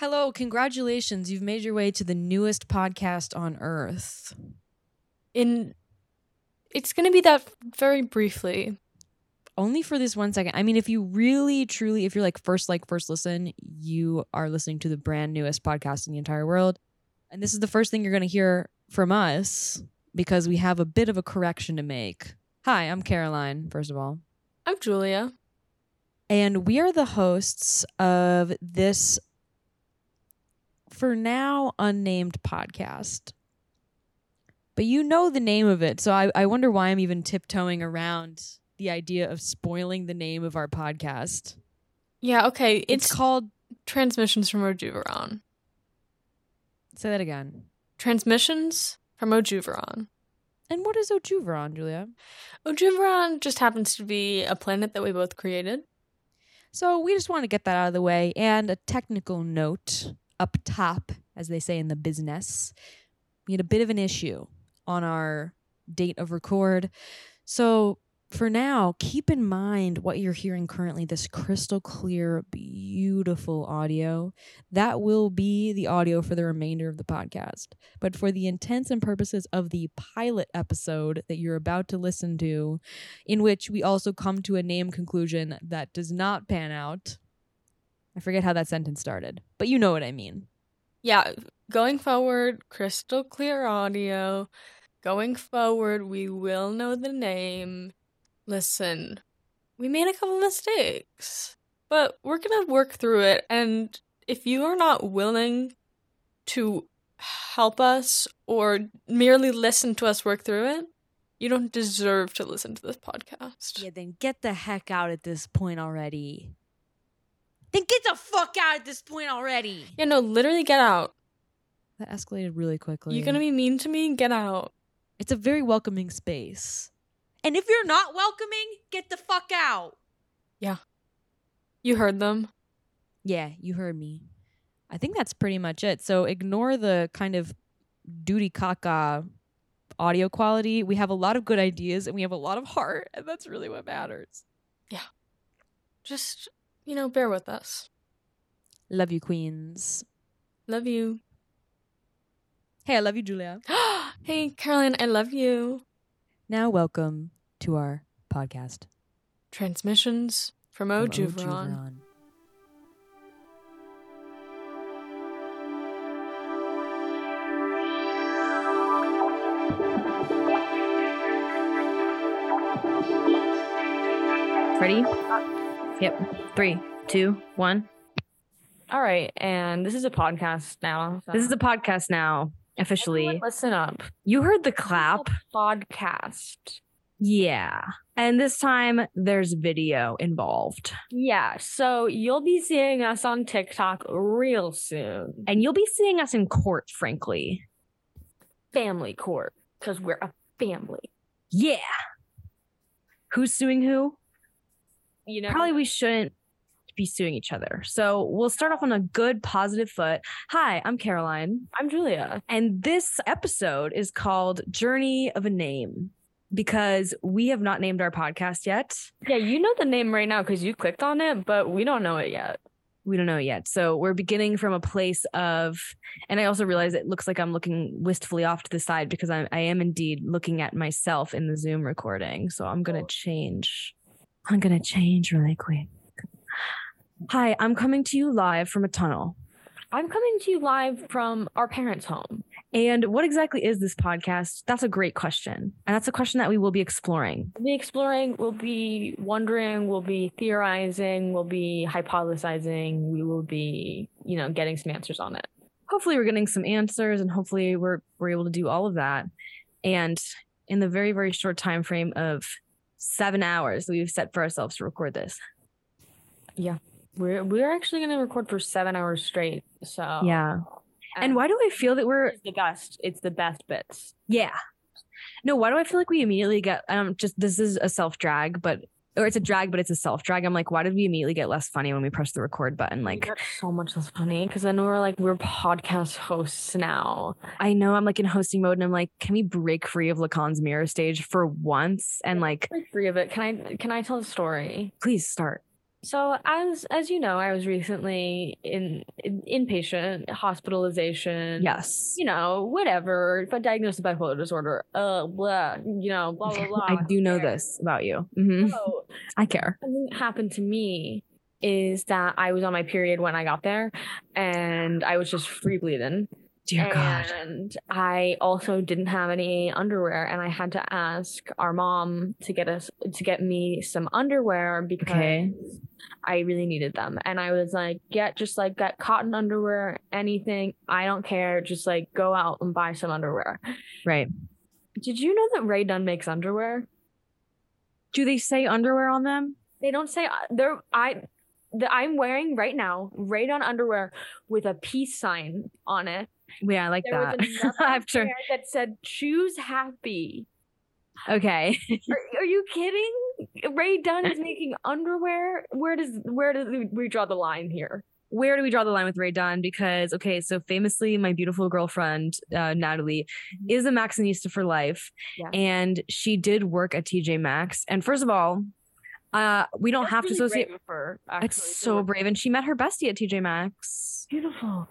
Hello, congratulations. You've made your way to the newest podcast on earth. In it's going to be that very briefly. Only for this one second. I mean, if you really, truly, if you're like first, like first listen, you are listening to the brand newest podcast in the entire world. And this is the first thing you're going to hear from us because we have a bit of a correction to make. Hi, I'm Caroline, first of all. I'm Julia. And we are the hosts of this, for now, unnamed podcast. But you know the name of it. So I, I wonder why I'm even tiptoeing around the idea of spoiling the name of our podcast. Yeah, okay. It's, It's, called, Transmissions from Ojuveron. say that again. Transmissions from Ojuveron. And what is Ojuveron, Julia? Ojuveron just happens to be a planet that we both created. So we just want to get that out of the way. And a technical note up top, as they say in the business, we had a bit of an issue on our date of record. So for now, keep in mind what you're hearing currently this crystal clear, beautiful audio. That will be the audio for the remainder of the podcast. But for the intents and purposes of the pilot episode that you're about to listen to, in which we also come to a name conclusion that does not pan out. I forget how that sentence started, but you know what I mean. Yeah, going forward, crystal clear audio. Going forward, we will know the name. Listen, we made a couple mistakes, but we're gonna work through it. And if you are not willing to help us or merely listen to us work through it, you don't deserve to listen to this podcast. Yeah, then get the heck out at this point already. Then get the fuck out at this point already. Yeah, no, literally get out. That escalated really quickly. You're gonna be mean to me? And get out. It's a very welcoming space. And if you're not welcoming, get the fuck out. Yeah. You heard them. Yeah, you heard me. I think that's pretty much it. So ignore the kind of duty caca audio quality. We have a lot of good ideas and we have a lot of heart, and that's really what matters. Yeah. Just, you know, bear with us. Love you, queens. Love you. Hey, I love you, Julia. hey, Caroline, I love you. Now, welcome to our podcast. Transmissions from from Ojuveron. Ojuveron. Ready? Uh, Yep. Three, two, one. All right, and this is a podcast now. so- This is a podcast now, officially. Everyone listen up. You heard the clap. Podcast. Yeah. And this time there's video involved. Yeah, so you'll be seeing us on TikTok real soon. And you'll be seeing us in court, frankly. Family court, because we're a family. Yeah. Who's suing who? You know, Probably we shouldn't be suing each other. So we'll start off on a good, positive foot. Hi, I'm Caroline. I'm Julia. And this episode is called Journey of a Name because we have not named our podcast yet. Yeah, you know the name right now because you clicked on it, but we don't know it yet. We don't know it yet. So we're beginning from a place of, and I also realize it looks like I'm looking wistfully off to the side because I, I am indeed looking at myself in the Zoom recording. So I'm going to change. I'm going to change really quick. Hi, I'm coming to you live from a tunnel. I'm coming to you live from our parents' home. And what exactly is this podcast? That's a great question. And that's a question that we will be exploring. We'll be exploring, we'll be wondering, we'll be theorizing, we'll be hypothesizing, we will be, you know, getting some answers on it. hopefully we're getting some answers and hopefully we're we're able to do all of that and in the very very short time frame of seven hours we've set for ourselves to record this Yeah. We're we're actually gonna record for seven hours straight. So yeah and why do i feel that we're the best? It's the best bits. yeah no why do i feel like we immediately get um just this is a self drag but or it's a drag but it's a self drag i'm like why did we immediately get less funny when we press the record button Like like so much less funny because then we're like we're podcast hosts now. i know i'm like in hosting mode and i'm like can we break free of lacan's mirror stage for once and like Break free of it. Can I can I tell a story? please start So as as you know, I was recently in, in inpatient hospitalization. Yes. You know, whatever. But diagnosed with bipolar disorder. Uh, blah. You know, blah blah blah. I do know this about you. hmm So I care. What happened to me is that I was on my period when I got there, and I was just free bleeding. Dear God. And I also didn't have any underwear, and I had to ask our mom to get us to get me some underwear because Okay. I really needed them. And I was like, get just like get cotton underwear, anything. I don't care. Just like go out and buy some underwear. Right. Did you know that Rae Dunn makes underwear? Do they say underwear on them? They don't say uh, they're I. The, I'm wearing right now Rae Dunn underwear with a peace sign on it. Yeah, I like There that. was another I'm sure. that said "Choose Happy." Okay. Are, are you kidding? Rae Dunn is making underwear. Where does where does we draw the line here? Where do we draw the line with Rae Dunn? Because okay, so famously, my beautiful girlfriend uh, Natalie is a Maxxinista for life, Yeah. and she did work at TJ Maxx. And first of all, uh, we don't That's have to associate. brave her, actually, It's so brave, and she met her bestie at TJ Maxx. beautiful.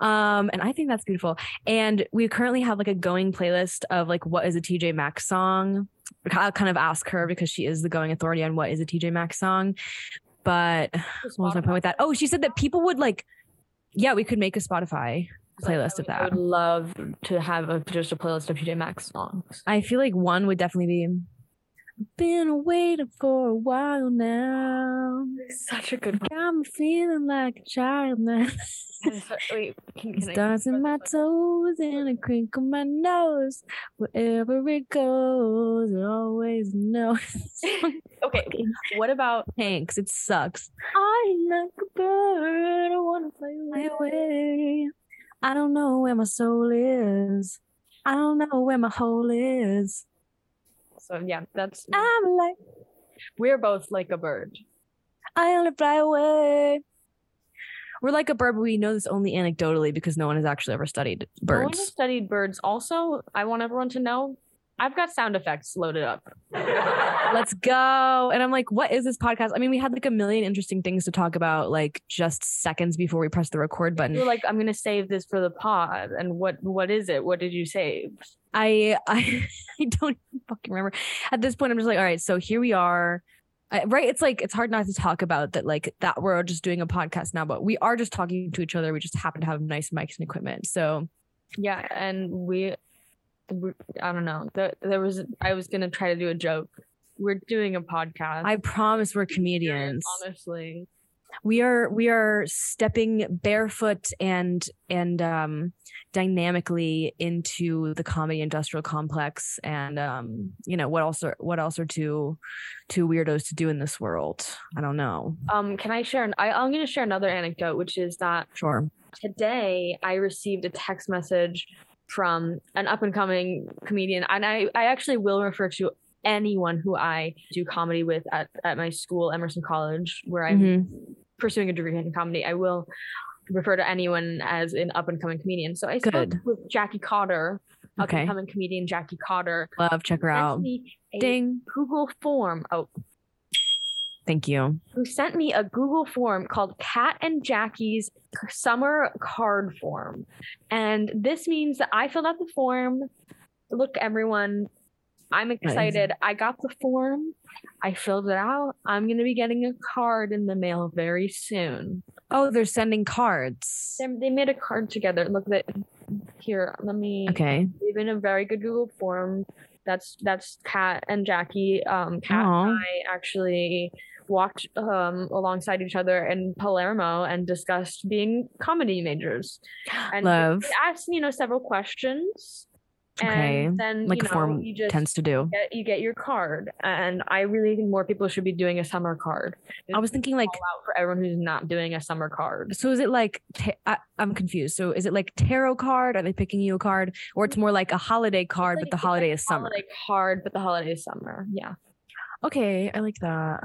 Um, and I think that's beautiful. And we currently have like a going playlist of like what is a TJ Maxx song. I'll kind of ask her because she is the going authority on what is a TJ Maxx song. But what was my point with that? Oh, she said that people would like, yeah, we could make a Spotify playlist of that. I would love to have a, just a playlist of TJ Maxx songs. I feel like one would definitely be. Been waiting for a while now. Such a good. one. Got me feeling like a child now. Wait, can, can Stars in my toes and a crinkle my nose. Wherever it goes, it always knows. okay, what about Thanks. It sucks. I'm like a bird? I wanna fly away. way. I don't know where my soul is. I don't know where my hole is. So yeah, that's I'm like, we're both like a bird. I only fly away. We're like a bird, but we know this only anecdotally because no one has actually ever studied No one has birds. studied birds. Also, I want everyone to know I've got sound effects loaded up. Let's go. And I'm like, what is this podcast? I mean, we had like a million interesting things to talk about, like just seconds before we press the record button. You're like, I'm gonna save this for the pod. And what what is it? What did you save? I I, I don't fucking remember. At this point, I'm just like, all right, so here we are. I, right? It's like it's hard not to talk about that, like that we're just doing a podcast now, but we are just talking to each other. We just happen to have nice mics and equipment. So Yeah, and we I don't know. There, was I was gonna try to do a joke. We're doing a podcast. I promise we're comedians. honestly. we are we are stepping barefoot and and um dynamically into the comedy industrial complex and um you know what else are what else are two two weirdos to do in this world i don't know Um, can I share? An, I, I'm gonna share another anecdote, which is that sure today I received a text message from an up and coming comedian, and I, I actually will refer to anyone who I do comedy with at, at my school, Emerson College, where I'm Mhm. pursuing a degree in comedy. I will refer to anyone as an up and coming comedian. So I spoke Good. with Jackie Cotter, up and coming comedian Jackie Cotter. love check her out ding Google form. Oh, thank you who sent me a Google form called Cat and Jackie's Summer Card Form. And this means that I filled out the form. Look, everyone, I'm excited. I got the form. I filled it out. I'm going to be getting a card in the mail very soon. oh they're sending cards They, they made a card together. Look that here. Let me. okay They've been a very good Google form. That's that's Kat and Jackie. Um, Kat Aw. and I actually walked um alongside each other in Palermo and discussed being comedy majors. And Love. asked you know several questions. Okay. And then like you a know, form you just tends to do get you get your card. And I really think more people should be doing a summer card. i was thinking like for everyone who's not doing a summer card. So is it like ta- I, I'm confused. So is it like tarot card? Are they picking you a card, or it's more like a holiday card, Like- but the it's like holiday is summer? Holiday card, but the holiday is summer. Yeah. Okay, I like that.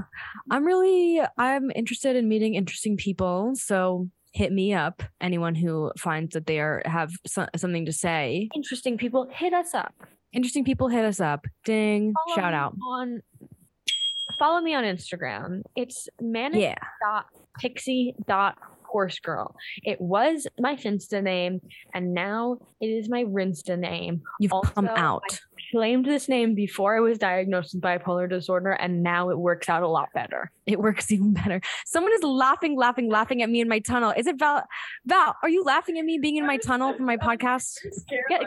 I'm really I'm interested in meeting interesting people. So hit me up. Anyone who finds that they are have so- something to say. Interesting people, hit us up. Interesting people, hit us up. Ding! Follow Shout out. on follow me on Instagram. It's manic Yeah. dot pixie dot horse girl. It was my Finsta name, and now it is my Rinsta name. You've come Also, I- out. Claimed this name before I was diagnosed with bipolar disorder, and now it works out a lot better. It works even better. Someone is laughing, laughing, laughing at me in my tunnel. Is it Val? Val, are you laughing at me being in my tunnel for my podcast? Get,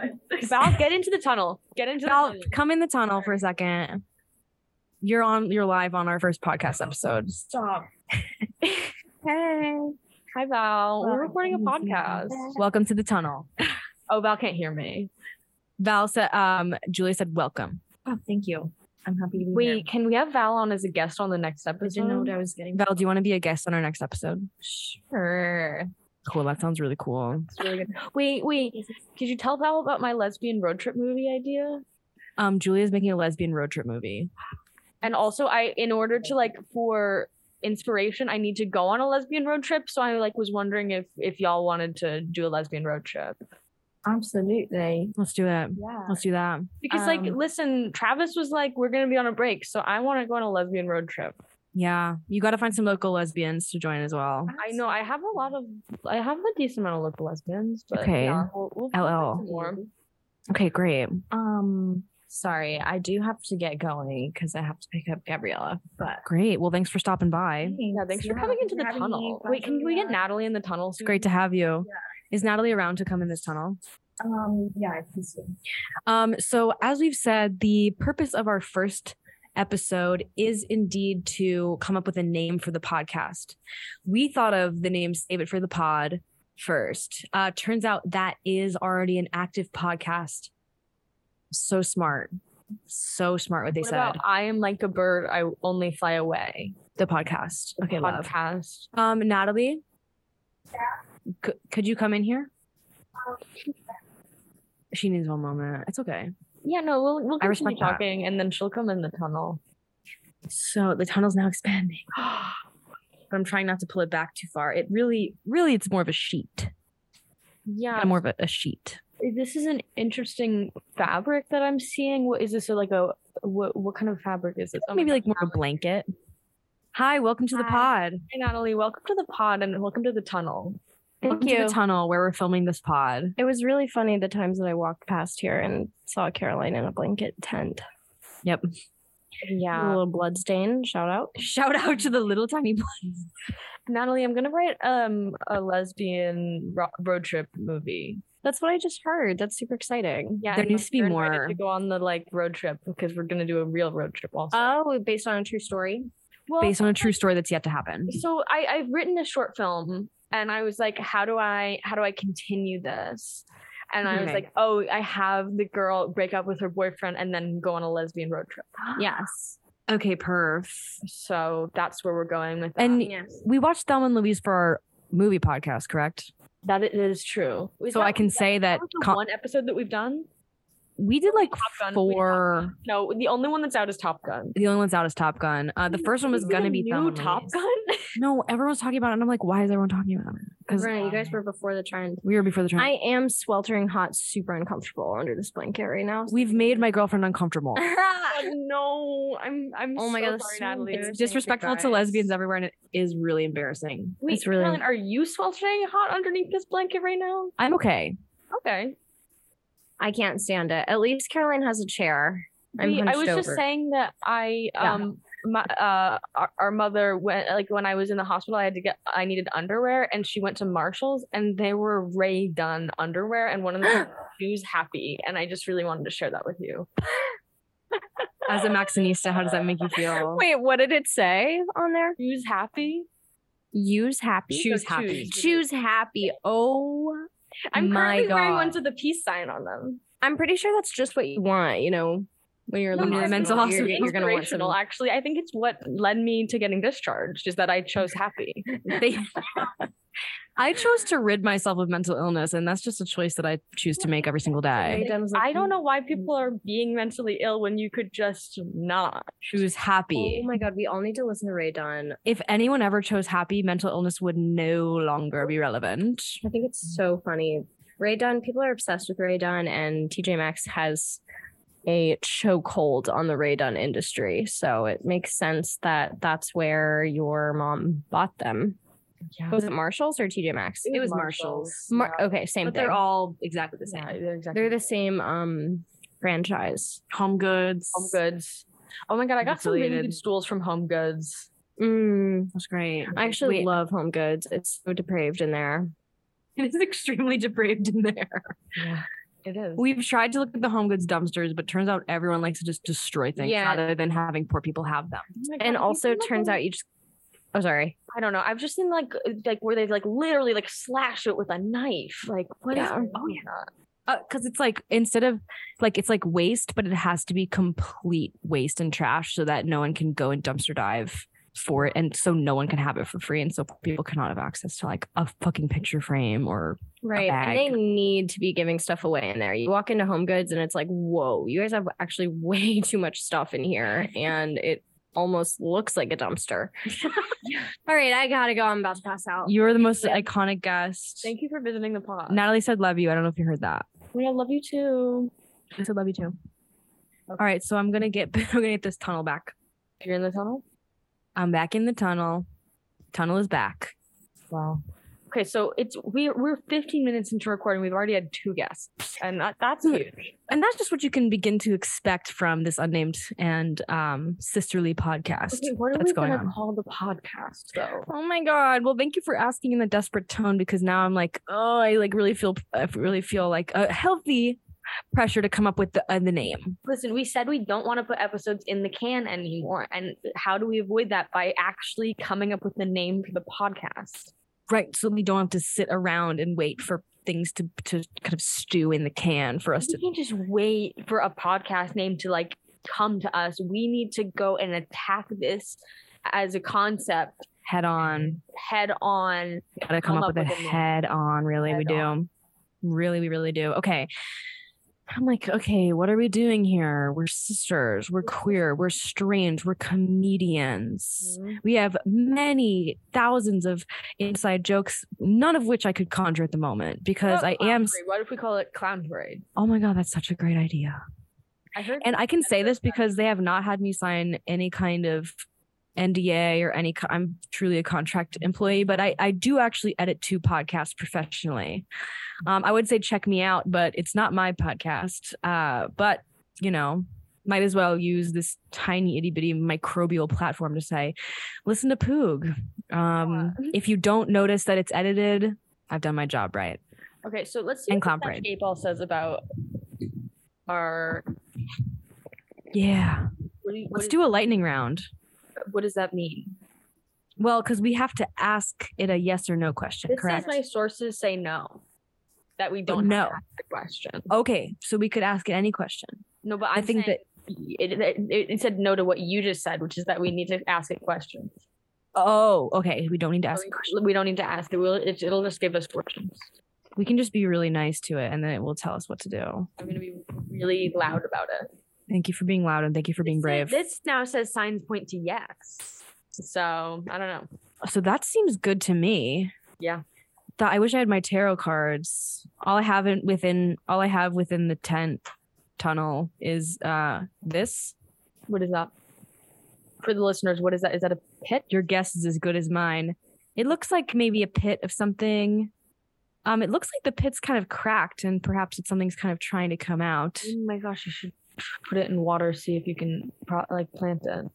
Val, get into the tunnel. Get into the Val, tunnel. come in the tunnel for a second. You're on. You're live on our first podcast episode. Stop. hey. Hi, Val. We're recording a podcast. Welcome to the tunnel. Oh, Val can't hear me. Val said. Um, Julia said, "Welcome." Oh, thank you. I'm happy to be Wait, can we have Val on as a guest on the next episode? I episode? didn't know what I was getting. Val, do you want to be a guest on our next episode? Sure. Cool. That sounds really cool. It's really good. Wait, wait. Could you tell Val about my lesbian road trip movie idea? Um, Julia's making a lesbian road trip movie. And also, I in order to like for inspiration, I need to go on a lesbian road trip. So I like was wondering if if y'all wanted to do a lesbian road trip Absolutely. Let's do it. Yeah. Let's do that. because like Um, listen, Travis was like, we're gonna be on a break, so I want to go on a lesbian road trip. Yeah, you got to find some local lesbians to join as well. I know I have a lot of I have a decent amount of local lesbians, but Okay. yeah, we'll, we'll LL. Okay, great. Um, sorry, I do have to get going because I have to pick up Gabriella. But Great. Well, thanks for stopping by. Yeah, thanks for coming into the tunnel. Wait, can we get Natalie in the tunnel? It's great to have you. Is Natalie around to come in this tunnel? Um, yeah, I can see. Um, so as we've said, the purpose of our first episode is indeed to come up with a name for the podcast. We thought of the name Save It for the Pod first. Uh, turns out that is already an active podcast. So smart. So smart what they What said. about I am like a bird, I only fly away. the podcast. Okay, love. podcast. Um, Natalie, c- could you come in here? She needs one moment. It's okay. Yeah, no, we'll we'll I continue respect that. talking, and then she'll come in the tunnel. So the tunnel's now expanding. but I'm trying not to pull it back too far. It really, really, it's more of a sheet. Yeah, Kinda more of a, a sheet. this is an interesting fabric that I'm seeing. What is this? A, like a what? What kind of fabric is this? Oh Maybe like more of a blanket. Hi, welcome to the pod. Hi, Natalie. Welcome to the pod and welcome to the tunnel. Welcome to the tunnel where we're filming this pod. It was really funny the times that I walked past here and saw Caroline in a blanket tent. Yep. Yeah. A little blood stain. Shout out. Shout out to the little tiny place. Natalie, I'm gonna write um a lesbian ro- road trip movie. That's what I just heard. That's super exciting. Yeah, There needs to be you're invited more. to go on the like road trip because we're gonna do a real road trip also. Oh, based on a true story. well, Based on a true story that's yet to happen. so I I've written a short film and I was like, how do I how do I continue this? And I was Okay. like, oh, I have the girl break up with her boyfriend and then go on a lesbian road trip. Yes. Okay, perf. So that's where we're going with that. And Yes. we watched Thelma and Louise for our movie podcast, correct? That is true. Is So I that- can say that that was the con- one episode that we've done. We did like Top Gun. we did Top four. No, the only one that's out is Top Gun. The only one's out is Top Gun. Uh, the first one was Is there gonna a be new Thelma and Top Louise. Gun. No, everyone's talking about it, and I'm like, why is everyone talking about it? Because Right, you guys were before the trend. we were before the trend. I am sweltering hot, super uncomfortable under this blanket right now. We've made my girlfriend uncomfortable. Oh, no, I'm I'm Oh my so God, sorry, so Natalie. It's disrespectful to guys. lesbians everywhere, and it is really embarrassing. Wait, It's really- Caroline, are you sweltering hot underneath this blanket right now? I'm okay. Okay. I can't stand it. At least Caroline has a chair. We- I was just saying that I Yeah. um my uh our, our mother went like when I was in the hospital I had to get I needed underwear and she went to Marshalls and they were Rae Dunn underwear and one of them was happy and I just really wanted to share that with you. As a Maxxinista, how does that make you feel? Wait, what did it say on there? Shoes happy? Use happy. Choose happy. choose. Choose happy. Oh, I'm My currently wearing God. ones with the peace sign on them. I'm pretty sure that's just what you want. You know, when you're No, in When the you're hospital, mental you're, hospital, you're gonna want some. Actually. I think it's what led me to getting discharged is that I chose happy. They- I chose to rid myself of mental illness, and that's just a choice that I choose to make every single day. I don't know why mm. people are being mentally ill when you could just not. Choose happy. Oh my god, we all need to listen to Rae Dunn. If anyone ever chose happy, mental illness would no longer be relevant. I think it's so funny. Rae Dunn, people are obsessed with Rae Dunn, and TJ Maxx has a chokehold on the Rae Dunn industry. So it makes sense that that's where your mom bought them. Yeah. Was it Marshalls or TJ Maxx? It was Marshalls. Mar- okay, same But thing. they're all exactly the same. Yeah, they're exactly They're the same um franchise. Home Goods. Home Goods. Oh my god, I got some really good stools from Home Goods. Mm, That's great. I actually Wait, love Home Goods. It's so depraved in there. it is extremely depraved in there. Yeah, it is. We've tried to look at the Home Goods dumpsters, but turns out everyone likes to just destroy things Yeah. rather than having poor people have them. Oh and also, it turns out you just. Oh, sorry. I don't know. I've just seen like uh, like where they like literally like slash it with a knife. Like what Yeah. Oh yeah. Uh, because it's like instead of like it's like waste, but it has to be complete waste and trash so that no one can go and dumpster dive for it, and so no one can have it for free, and so people cannot have access to like a fucking picture frame or Right. And they need to be giving stuff away in there. You walk into Home Goods and it's like, whoa, you guys have actually way too much stuff in here. And it almost looks like a dumpster. All right, I gotta go. I'm about to pass out. you're the most Yeah. iconic guest. Thank you for visiting the pod. Natalie said love you. I don't know if you heard that. We love you too. I said love you too. All right, so I'm gonna get I'm gonna get this tunnel back. You're in the tunnel. I'm back in the tunnel. Tunnel is back. Wow. Okay, so it's we we're 15 minutes into recording. We've already had two guests, and that, that's huge. And that's just what you can begin to expect from this unnamed and um sisterly podcast. Okay, what are that's we going on. call the podcast though? Oh my god. Well, thank you for asking in the desperate tone because now I'm like, oh, I like really feel I really feel like a healthy pressure to come up with the uh, the name. Listen, we said we don't want to put episodes in the can anymore, and how do we avoid that by actually coming up with the name for the podcast? Right, so we don't have to sit around and wait for things to to kind of stew in the can for us We to can't just wait for a podcast name to like come to us. We need to go and attack this as a concept head on. head on. Gotta come, come up, up with with head on. Really, we do. on. Really, we really do. Okay. I'm like, okay, what are we doing here? We're sisters. We're queer. We're strange. We're comedians. Mm-hmm. We have many thousands of inside jokes, none of which I could conjure at the moment because I am. s- What if we call it Clown Parade? Oh my God, that's such a great idea. I heard. And I can say this because they have not had me sign any kind of NDA or any. I'm truly a contract employee, but I I do actually edit two podcasts professionally. Um, I would say check me out, but it's not my podcast. Uh, but you know, might as well use this tiny itty bitty microbial platform to say, listen to Poog. Um, if you don't notice that it's edited, I've done my job right. okay, so let's see and what Clown ball says about our. Yeah, you, let's is- do a lightning round. What does that mean? Well, because we have to ask it a yes or no question, This correct? says my sources say no. That we don't no. have to ask the question. okay, so we could ask it any question. No, but I I'm think that it, it, it, said no to what you just said, which is that we need to ask it questions. Oh, okay. We don't need to ask. We-. We don't need to ask it. We'll, it. It'll just give us questions. We can just be really nice to it, and then it will tell us what to do. I'm gonna be really loud about it. Thank you for being loud and thank you for being brave. This now says signs point to yes. So I don't know. so that seems good to me. Yeah. That I wish I had my tarot cards. All I have in, within all I have within the tent tunnel is uh this. What is that? For the listeners, what is that? Is that a pit? Your guess is as good as mine. It looks like maybe a pit of something. Um, it looks like the pit's kind of cracked, and perhaps it's something's kind of trying to come out Oh my gosh, you should put it in water. See if you can pro- like plant it.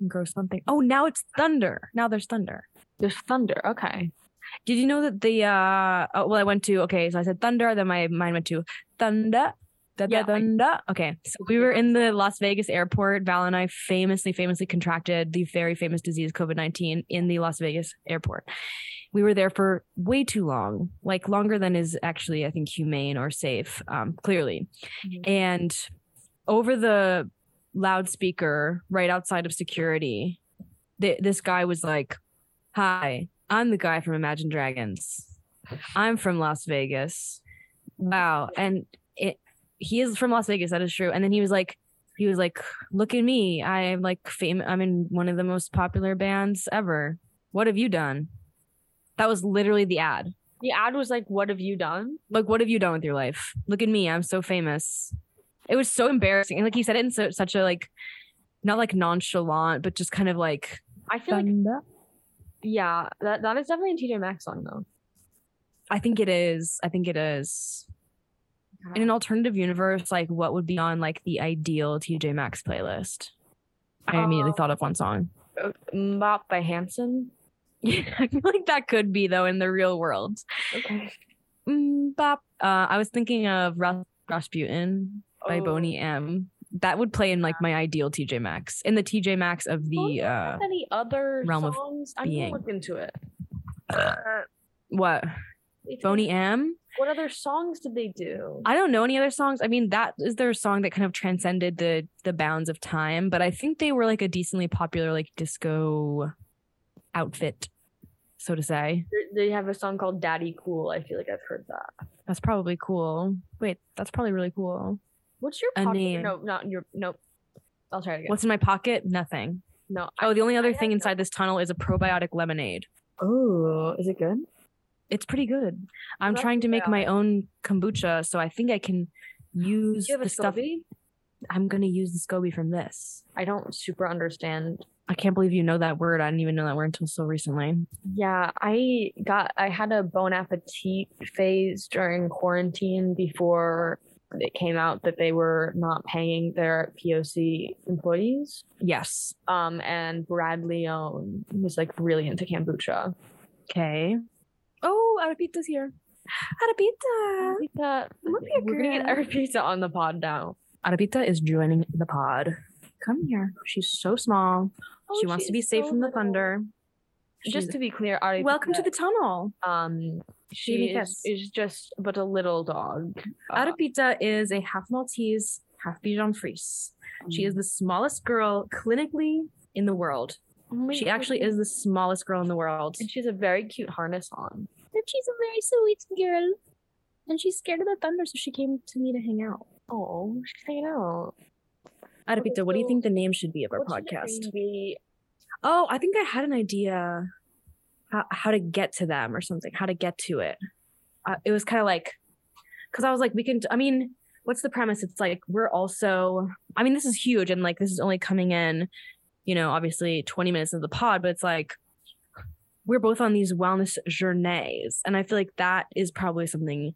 and grow something. Oh, now it's thunder. Now there's thunder. There's thunder. Okay. Did you know that the uh? Oh, well, I went to okay, so I said thunder. Then my mind went to thunder. Da, Yeah, I- thunder. Okay, so we were in the Las Vegas airport. Val and I famously, famously contracted the very famous disease COVID nineteen in the Las Vegas airport. We were there for way too long, like longer than is actually, I think, humane or safe. Um, clearly, Mhm. and over the loudspeaker right outside of security, th- this guy was like, "Hi, I'm the guy from Imagine Dragons. I'm from Las Vegas. Wow. And it he is from Las Vegas, that is true. And then he was like he was like, look at me. I'm like famous I'm in one of the most popular bands ever. What have you done? That was literally the ad. The ad was like, "What have you done?" Like, what have you done with your life? Look at me. I'm so famous. It was so embarrassing. And like he said it in so, such a like, not like nonchalant, but just kind of like, I feel like yeah, that that is definitely a TJ Maxx song though. I think it is. I think it is. In an alternative universe, like what would be on like the ideal TJ Maxx playlist? I immediately Um, thought of one song. MMMBop by Hanson. Yeah, I feel like that could be though in the real world. Okay. Mm, bop. Uh, I was thinking of Ras- Rasputin by Oh. Boney M. That would play in like my ideal TJ Maxx. In the TJ Maxx of the uh Any other realm of songs? I'm being. gonna look into it. what? Boney M? What other songs did they do? I don't know any other songs. I mean, that is their song that kind of transcended the the bounds of time, but I think they were like a decently popular like disco outfit, so to say. They have a song called Daddy Cool. I feel like I've heard that. That's probably cool. Wait, that's probably really cool. What's your A pocket? name. No, not your. Nope. I'll try it again. What's in my pocket? Nothing. no? Oh, the only other I thing inside this tunnel is a probiotic lemonade. Oh, is it good? It's pretty good. I'm trying to make my own kombucha, so I think I can use you have the stuff. SCOBY? I'm gonna use the SCOBY from this. I don't super understand. I can't believe you know that word. I didn't even know that word until so recently. Yeah, I got. I had a Bon Appetit phase during quarantine before it came out that they were not paying their POC employees. Yes. Um, and Brad Leone was like really into kombucha. Okay. Oh, Arapita's here. Arapita. Arapita, we're gonna get. Arapita on the pod now. Arapita is joining the pod. Come here. She's so small. she wants to be safe from the thunder. Just to be clear, Arapita, welcome to the tunnel. um, she is, is just but a little dog. Uh, Arapita is a half Maltese, half Bichon Frise. She is the smallest girl clinically in the world. oh She actually is the smallest girl in the world. and she has a very cute harness on. And she's a very sweet girl. And she's scared of the thunder, so she came to me to hang out. Oh, she's hanging out. Arapita, what do you think the name should be of our What podcast? Oh, I think I had an idea how, how to get to them or something, how to get to it. Uh, it was kind of like, because I was like, we can, I mean, what's the premise? It's like, we're also, I mean, this is huge and like, this is only coming in, you know, obviously 20 minutes of the pod, but it's like, we're both on these wellness journeys. And I feel like that is probably something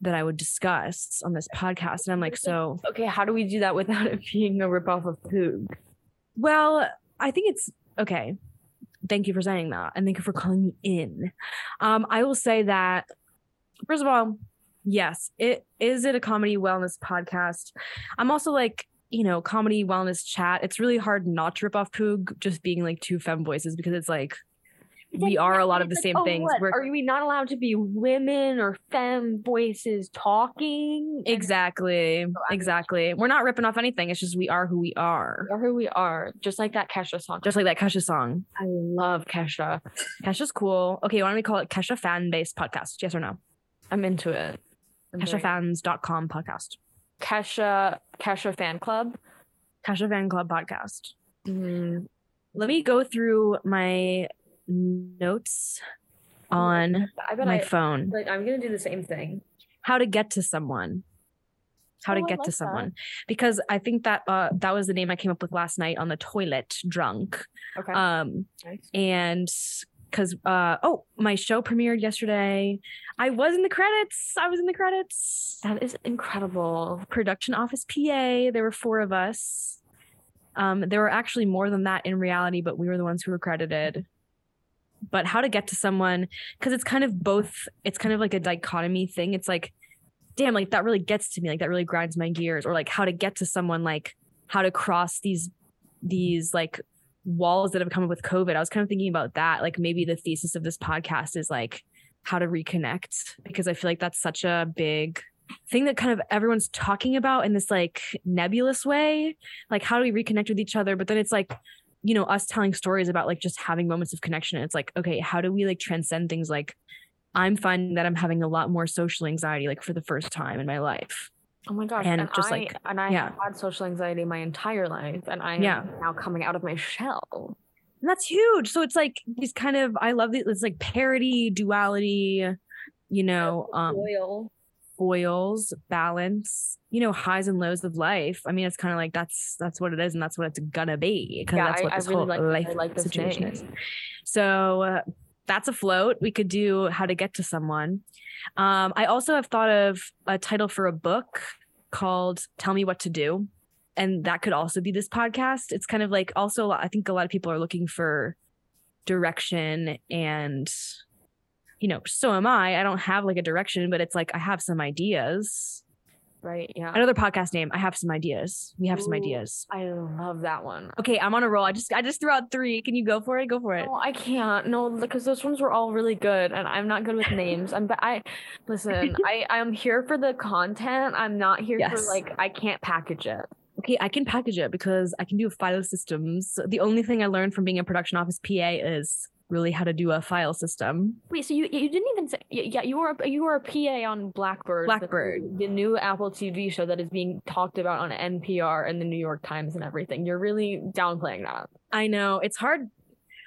that I would discuss on this podcast. And I'm like, so, Okay, how do we do that without it being a ripoff of Poog? Well, I think it's okay. Thank you for saying that. And thank you for calling me in. Um, I will say that first of all, yes, it is it a comedy wellness podcast. I'm also like, you know, comedy wellness chat. It's really hard not to rip off Poog just being like two femme voices because it's like we are a lot of the It's same like, oh, things. We're we not allowed to be women or femme voices talking? Exactly, exactly. We're not ripping off anything. It's just we are who we are. we are who we are, just like that Kesha song. Just like that Kesha song. I love Kesha. Kesha's cool. Okay, why don't we call it Kesha Fan Based Podcast? Yes or no? I'm into it. I'm KeshaFans.com podcast. Kesha Kesha fan club. Kesha Fan Club podcast. Mm, Let me go through my notes on my I phone. like. I'm gonna do the same thing. How to get to someone. How to Oh, I get to like that. someone. Because I think that uh that was the name I came up with last night on the toilet drunk. Okay. Um nice. and because uh oh my show premiered yesterday. I was in the credits. I was in the credits. That is incredible. production office PA. There were four of us. Um, there were actually more than that in reality, but we were the ones who were credited. But how to get to someone, because it's kind of both, it's kind of like a dichotomy thing. It's like, damn, like that really gets to me, like that really grinds my gears, or like how to get to someone, like how to cross these, these like walls that have come up with COVID. I was kind of thinking about that. Like maybe the thesis of this podcast is like how to reconnect, because I feel like that's such a big thing that kind of everyone's talking about in this like nebulous way like how do we reconnect with each other but then it's like you know us telling stories about like just having moments of connection it's like okay how do we like transcend things like i'm finding that i'm having a lot more social anxiety like for the first time in my life Oh my gosh. And And, just, I, like, and I yeah. had social anxiety my entire life and I am Yeah. now coming out of my shell. and that's huge so it's like these kind of i love it it's like parody duality you know um. Foils, balance, you know, highs and lows of life. I mean, it's kind of like that's that's what it is, and that's what it's gonna be because Yeah, that's what I this really whole like- life like situation name. is. So uh, that's a float. We could do how to get to someone. Um, I also have thought of a title for a book called "Tell Me What to Do," and that could also be this podcast. It's kind of like also I think a lot of people are looking for direction and you know so am i i don't have like a direction but it's like i have some ideas Right. Yeah. another podcast name i have some ideas we have some ideas I love that one. okay i'm on a roll i just i just threw out three can you go for it go for it No, I can't. No, because those ones were all really good, and I'm not good with names. I'm. ba- I listen. I I'm here for the content. I'm not here Yes. for like. I can't package it. okay i can package it because i can do file systems the only thing i learned from being a production office pa is really how to do a file system Wait, so you you didn't even say yeah you were a, you were a PA on Blackbird, the- Blackbird. the, new Apple TV show that is being talked about on NPR and the New York Times and everything. You're really downplaying that. I know it's hard.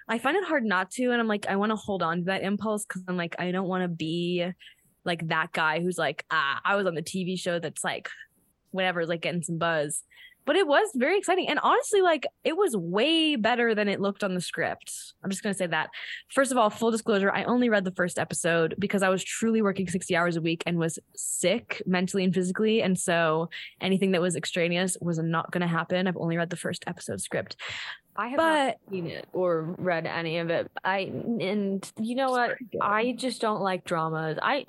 I find it hard not to, and I'm like, I want to hold on to that impulse because I'm like, I don't want to be like that guy who's like, ah, I was on the TV show that's like, whatever, like getting some buzz. But it was very exciting, and honestly, like it was way better than it looked on the script. I'm just gonna say that. First of all, full disclosure, I only read the first episode because I was truly working 60 hours a week and was sick mentally and physically, and so anything that was extraneous was not gonna happen. I've only read the first episode script. I have But- not seen it or read any of it. I and you know what? I just don't like dramas. I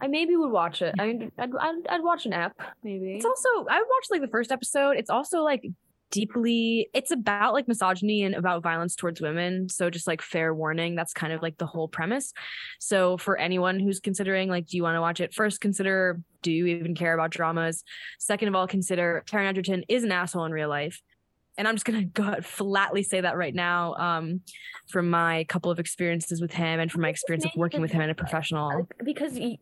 I maybe would watch it. I mean, I'd, I'd, I'd watch an app maybe. It's also I watched like the first episode. It's also like deeply it's about like misogyny and about violence towards women. So just like fair warning, that's kind of like the whole premise. So for anyone who's considering like do you want to watch it, first consider do you even care about dramas? Second of all, consider Taron Egerton is an asshole in real life. And I'm just gonna go ahead flatly say that right now, um, from my couple of experiences with him and from my experience of working with him in a professional. Because you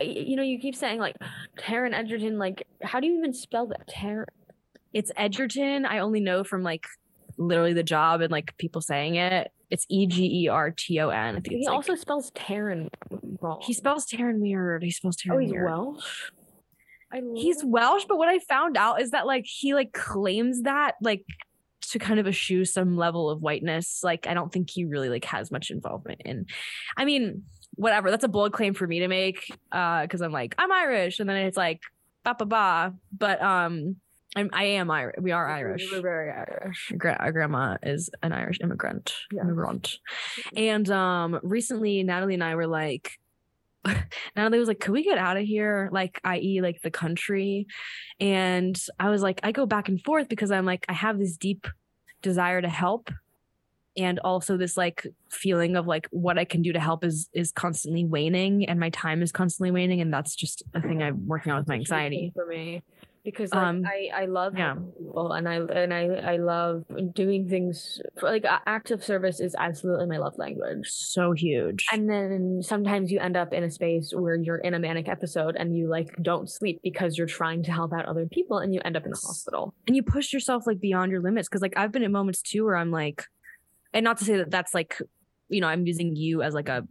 you know you keep saying like Taron Edgerton. like how do you even spell that Taron It's Edgerton. I only know from like literally the job and like people saying it. It's E G E R T O N. he like- also spells Taron wrong he spells Taryn weird. He spells Taryn oh he's weird. Welsh He's Welsh, but what I found out is that like he like claims that like to kind of eschew some level of whiteness. Like I don't think he really like has much involvement in. I mean, whatever. That's a bold claim for me to make uh because I'm like I'm Irish, and then it's like ba ba ba. But um, I'm I am Irish. We are Irish. We're very Irish gra- our grandma is an Irish immigrant. Yes. Immigrant. And um recently Natalie and I were like Natalie was like, Could we get out of here? Like, i.e., like the country. And I was like, I go back and forth because I'm like, I have this deep desire to help. And also this like feeling of like what I can do to help is is constantly waning and my time is constantly waning. And that's just a thing I'm working on with my It's a huge thing anxiety. for me because like, Um, I I love yeah. people and I and I I love doing things for, like a- active service is absolutely my love language. So huge. And then sometimes you end up in a space where you're in a manic episode and you like don't sleep because you're trying to help out other people and you end up in the hospital. and you push yourself like beyond your limits because like i've been in moments too where i'm like and not to say that that's like you know i'm using you as like a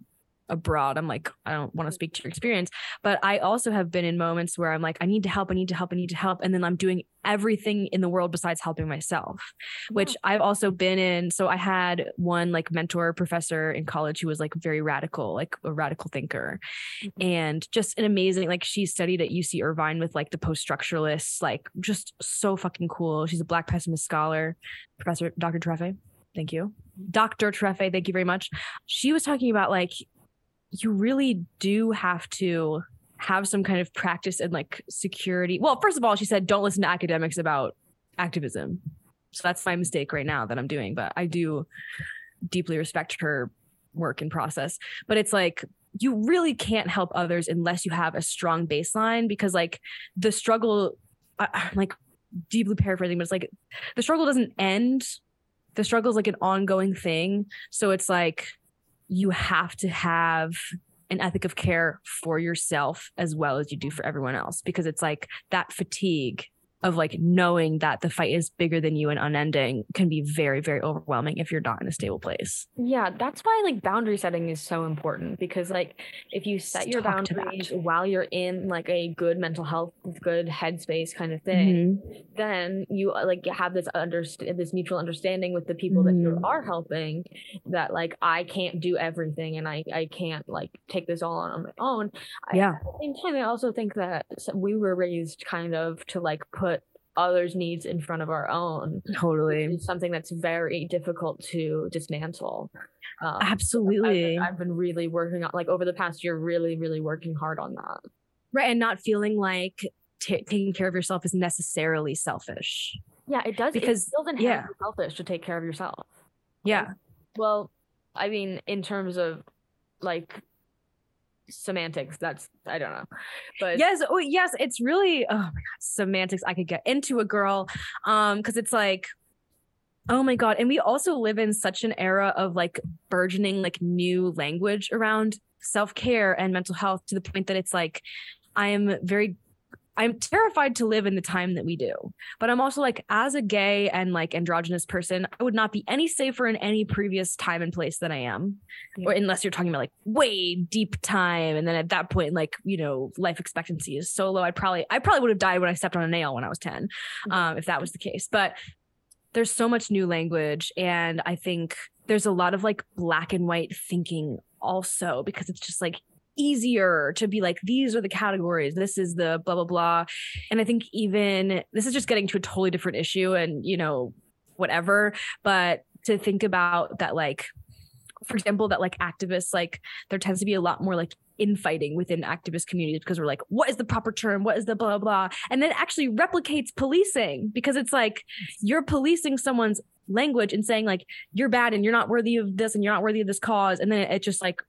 abroad i'm like i don't want to speak to your experience but i also have been in moments where i'm like i need to help i need to help i need to help and then i'm doing everything in the world besides helping myself which i've also been in so i had one like mentor professor in college who was like very radical like a radical thinker mm-hmm. and just an amazing like she studied at uc irvine with like the post-structuralists like just so fucking cool she's a black pessimist scholar professor dr trefe thank you. Mm-hmm. Dr trefe thank you very much. She was talking about like you really do have to have some kind of practice and like security. Well first of all she said don't listen to academics about activism. So that's my mistake right now that i'm doing but i do deeply respect her work and process. But it's like you really can't help others unless you have a strong baseline because like the struggle I'm like deeply paraphrasing but it's like the struggle doesn't end. The struggle is like an ongoing thing. So it's like you have to have an ethic of care for yourself as well as you do for everyone else because it's like that fatigue of like knowing that the fight is bigger than you and unending can be very very overwhelming if you're not in a stable place Yeah, that's why like boundary setting is so important because like if you set your to that. boundaries while you're in like a good mental health, good headspace kind of thing, Mhm. then you uh, like have this underst- this mutual understanding with the people that you Mhm. are helping that like I can't do everything and I I can't like take this all on my own. I- Yeah. At the same time, I also think that we were raised kind of to like put others' needs in front of our own. totally something that's very difficult to dismantle. Um, I've absolutely I've been really working on like over the past year, really, really working hard on that. right and not feeling like ta taking care of yourself is necessarily selfish Yeah, it does Because- it feels yeah. inherently selfish to take care of yourself. yeah Well, I mean, in terms of like semantics, that's I don't know, but yes oh yes it's really oh my god semantics i could get into a girl um because it's like oh my god and we also live in such an era of like burgeoning like new language around self-care and mental health to the point that it's like i am very i'm terrified to live in the time that we do but i'm also like as a gay and like androgynous person i would not be any safer in any previous time and place than i am. Or unless you're talking about like way deep time and then at that point like you know life expectancy is so low i'd probably i probably would have died when i stepped on a nail when i was 10 um if that was the case. But there's so much new language and i think there's a lot of like black and white thinking also because it's just like easier to be like these are the categories. This is the blah blah blah. And i think even this is just getting to a totally different issue and you know whatever. But to think about that like for example that like activists like there tends to be a lot more like infighting within activist communities because we're like what is the proper term? What is the blah blah and then actually replicates policing because it's like you're policing someone's language and saying like you're bad and you're not worthy of this and you're not worthy of this cause. And then it just like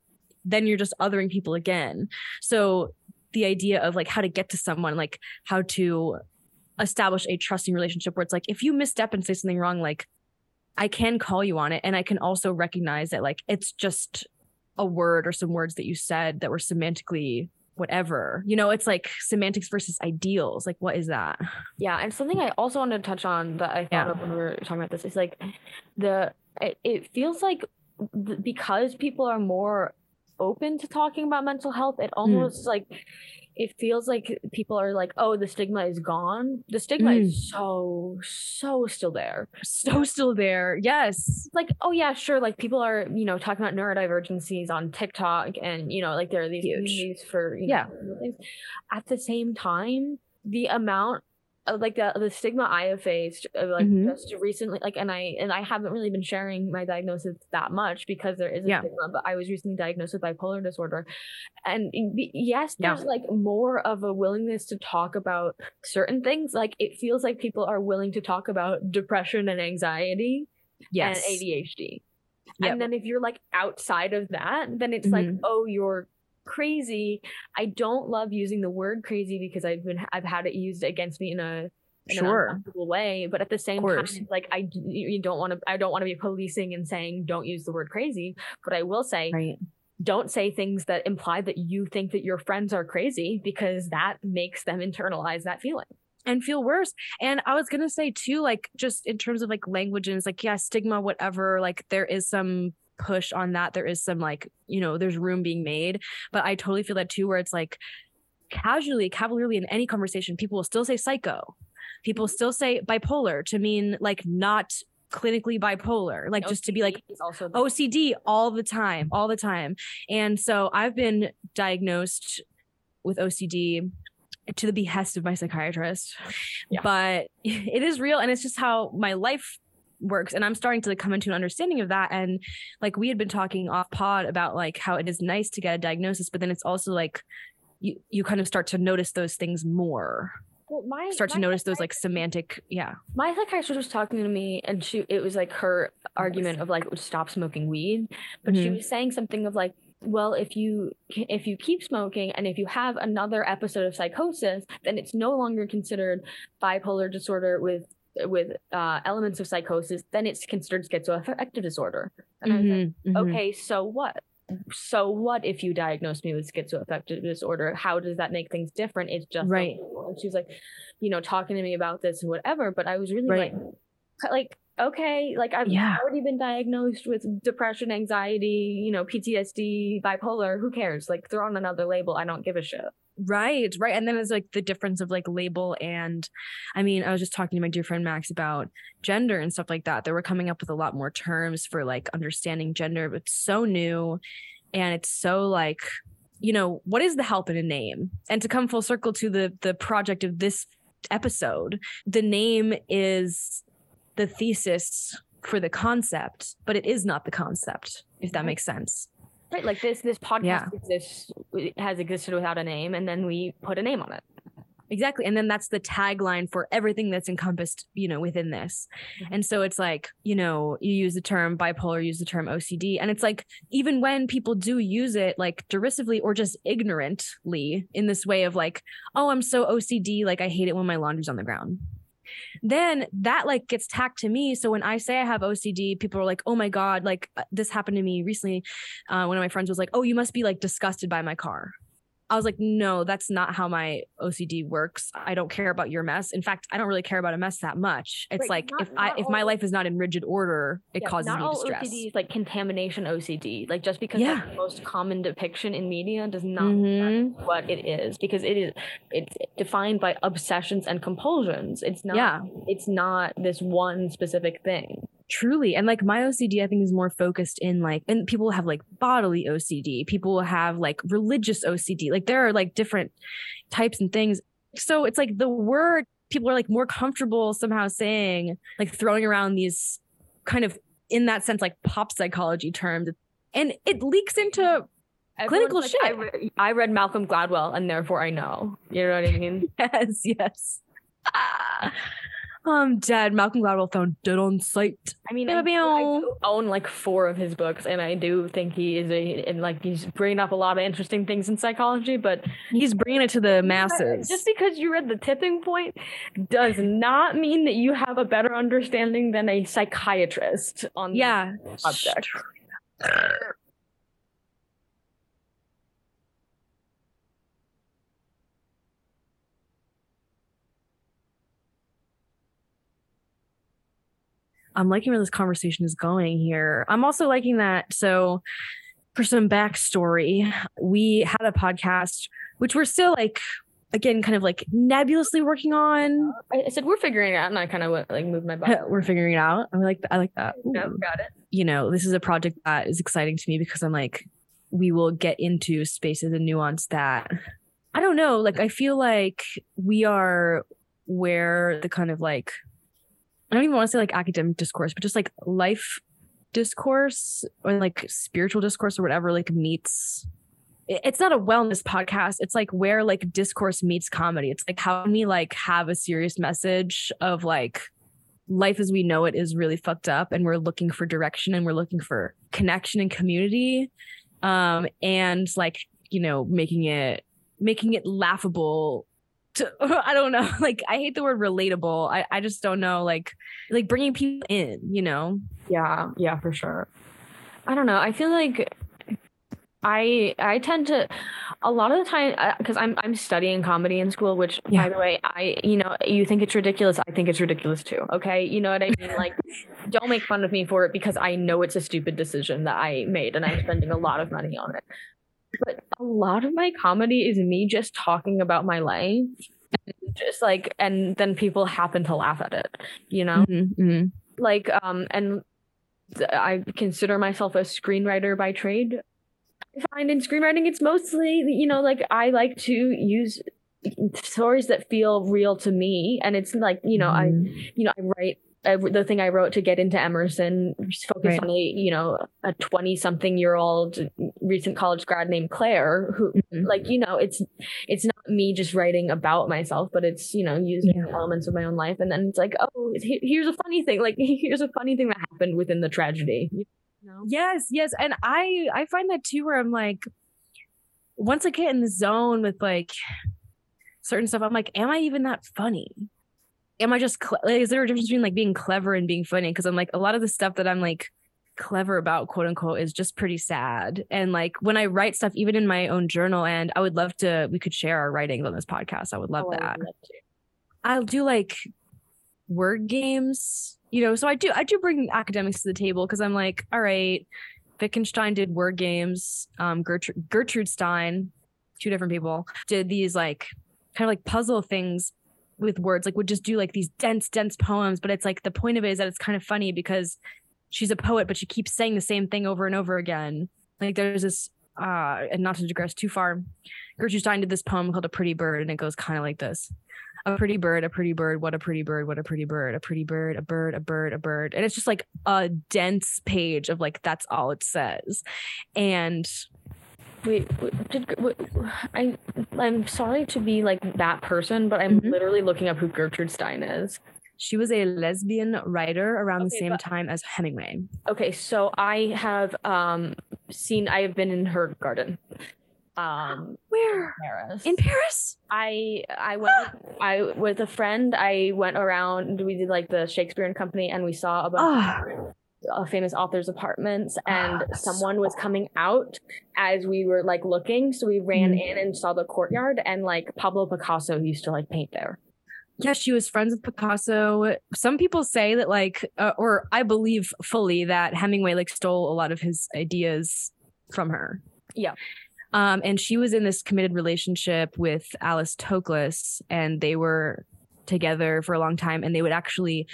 then you're just othering people again so the idea of like how to get to someone like how to establish a trusting relationship where it's like if you misstep and say something wrong like I can call you on it and I can also recognize that like it's just a word or some words that you said that were semantically whatever. You know, it's like semantics versus ideals. Like what is that? Yeah, and something I also wanted to touch on that I thought Yeah. of when we were talking about this is like the it, it feels like because people are more open to talking about mental health, it hmm. almost like it feels like people are like, oh, the stigma is gone. The stigma hmm. is so so still there. So still there. Yes. Like, oh yeah, sure. Like people are, you know, talking about neurodivergencies on TikTok, and you know, like there are these Huge. communities for you Yeah. know. At the same time, the amount like the the stigma I have faced, of, like Mhm. just recently, like, and I and I haven't really been sharing my diagnosis that much because there is a Yeah. stigma. But I was recently diagnosed with bipolar disorder, and yes, Yeah. there's like more of a willingness to talk about certain things. Like it feels like people are willing to talk about depression and anxiety Yes. and ADHD. Yep. And then if you're like outside of that, then it's like, Mhm. oh, you're crazy. I don't love using the word crazy because I've been I've had it used against me in a in Sure. an uncomfortable way. But at the same time, like I you don't want to I don't want to be policing and saying don't use the word crazy. But I will say Right. don't say things that imply that you think that your friends are crazy because that makes them internalize that feeling. and feel worse. And I was gonna say too, like just in terms of like language and it's like, yeah, stigma, whatever, like there is some push on that. There is some like, you know, there's room being made. But I totally feel that too, where it's like casually, cavalierly in any conversation, people will still say psycho. People still say bipolar to mean like not clinically bipolar, like just to be like OCD also the- OCD all the time, all the time. And so I've been diagnosed with OCD to the behest of my psychiatrist. Yeah. But it is real and it's just how my life works and I'm starting to like come into an understanding of that and like we had been talking off pod about like how it is nice to get a diagnosis but then it's also like you you kind of start to notice those things more. Well, my, Start to notice those like semantic yeah. my psychiatrist was talking to me and she it was like her argument of like stop smoking weed but she Mhm. was saying something of like well if you if you keep smoking and if you have another episode of psychosis then it's no longer considered bipolar disorder with with uh, elements of psychosis then it's considered schizoaffective disorder and I was like, Mhm, mhm. okay so what so what if you diagnose me with schizoaffective disorder? How does that make things different? It's just Right. label." And she was like, you know, talking to me about this and whatever. But I was really Right. like, like okay, like I've Yeah. already been diagnosed with depression, anxiety, you know, PTSD, bipolar. Who cares? Like throw on another label. I don't give a shit. Right, right. And then it's like the difference of like label and I mean, I was just talking to my dear friend Max about gender and stuff like that. They were coming up with a lot more terms for like understanding gender, but it's so new and it's so like, you know, what is the help in a name? And to come full circle to the the project of this episode, the name is the thesis for the concept, but it is not the concept, if that mm-hmm. makes sense. Right. Like this this podcast Yeah. exists has existed without a name and then we put a name on it. Exactly. And then that's the tagline for everything that's encompassed, you know, within this. Mm-hmm. And so it's like, you know, you use the term bipolar, use the term OCD. And it's like, even when people do use it like derisively or just ignorantly in this way of like, oh, I'm so OCD, like I hate it when my laundry's on the ground. Then that like gets tacked to me. So when I say I have OCD, people are like, oh my God, like uh, this happened to me recently. Uh, one of my friends was like, oh, you must be like disgusted by my car. I was like, no, that's not how my OCD works. I don't care about your mess. In fact, I don't really care about a mess that much. It's Right, like not- if I not if my life is not in rigid order, it Yeah, causes not me all distress. OCD is like contamination OCD. Like just because Yeah. that's the most common depiction in media does not Mhm. what it is. Because it is it's defined by obsessions and compulsions. It's not Yeah. it's not this one specific thing. Truly. And like my OCD, I think is more focused in like, and people have like bodily OCD, people have like religious OCD. Like there are like different types and things. So it's like the word people are like more comfortable somehow saying, like throwing around these kind of in that sense, like pop psychology terms. And it leaks into Clinical Everyone's like, I, shit. re- I read Malcolm Gladwell and therefore I know. You know what I mean? yes, yes. Ah, Um, I'm dead. Malcolm Gladwell found dead on sight. I mean, I, I own like four of his books, and I do think he is a and like he's bringing up a lot of interesting things in psychology. But He's bringing it to the masses. just because you read the tipping point does not mean that you have a better understanding than a psychiatrist on yeah. the subject. I'm liking where this conversation is going here. I'm also liking that. So, for some backstory, we had a podcast which we're still like, again, kind of like nebulously working on. I said we're figuring it out, and I kind of went like moved my butt. we're figuring it out. I like I like that. Yeah, got it. you know, this is a project that is exciting to me because I'm like, we will get into spaces and nuance that I don't know. Like, I feel like we are where the kind of like, I don't even want to say like academic discourse, but just like life discourse or like spiritual discourse or whatever, like meets. It's not a wellness podcast. It's like where like discourse meets comedy. It's like how can we like have a serious message of like life as we know it is really fucked up and we're looking for direction and we're looking for connection and community um and like you know making it making it laughable to i don't know like i hate the word relatable i i just don't know like like bringing people in you know Yeah, yeah, for sure. I don't know. I feel like I I tend to a lot of the time uh, because I'm I'm studying comedy in school, which Yeah. by the way, I you know you think it's ridiculous, I think it's ridiculous too. Okay, you know what I mean? Like, don't make fun of me for it because I know it's a stupid decision that I made, and I'm spending a lot of money on it. But a lot of my comedy is me just talking about my life, and just like, and then people happen to laugh at it. You know Mhm, mhm. like um and i consider myself a screenwriter by trade i find in screenwriting it's mostly you know like i like to use stories that feel real to me and it's like you know i you know i write the thing I wrote to get into Emerson focused Right. on a you know a twenty something year old recent college grad named Claire who Mhm. like you know it's it's not me just writing about myself but it's you know using Yeah. elements of my own life and then it's like oh here's a funny thing like here's a funny thing that happened within the tragedy you know Yes, yes. And I I find that too where I'm like once I get in the zone with like certain stuff, I'm like, am I even that funny? Am I just cle- like, is there a difference between like being clever and being funny? Because I'm like a lot of the stuff that I'm like clever about quote unquote is just pretty sad. And like when I write stuff, even in my own journal, and I would love to, we could share our writings on this podcast. I would love Oh, I would that. love. I'll do like word games, you know. So I do I do bring academics to the table because I'm like, all right, Wittgenstein did word games. Um, Gertrude, Gertrude Stein, two different people, did these like kind of like puzzle things with words. Like would just do like these dense, dense poems. But it's like the point of it is that it's kind of funny because she's a poet, but she keeps saying the same thing over and over again. Like there's this, uh, and not to digress too far, Gertrude Stein did this poem called "A Pretty Bird," and it goes kind of like this a pretty bird, a pretty bird, what a pretty bird, what a pretty bird, a pretty bird, a bird, a bird, a bird. And it's just like a dense page of like that's all it says. And Wait, wait, did, wait, I I'm sorry to be like that person, but I'm Mhm. literally looking up who Gertrude Stein is. she was a lesbian writer around the same but- time as Hemingway. Okay, so I have um seen I have been in her garden. Um Where? Paris. In Paris? I I went I with a friend. I went around. We did like the Shakespeare and Company, and we saw a bunch of famous authors' apartments. And Ah, someone was coming out as we were like looking. So we ran Mhm. in and saw the courtyard. And like Pablo Picasso used to like paint there. yeah, she was friends with Picasso. Some people say that like, uh, or I believe fully that Hemingway like stole a lot of his ideas from her. Yeah. Um, and she was in this committed relationship with Alice Toklas, and they were together for a long time. And they would actually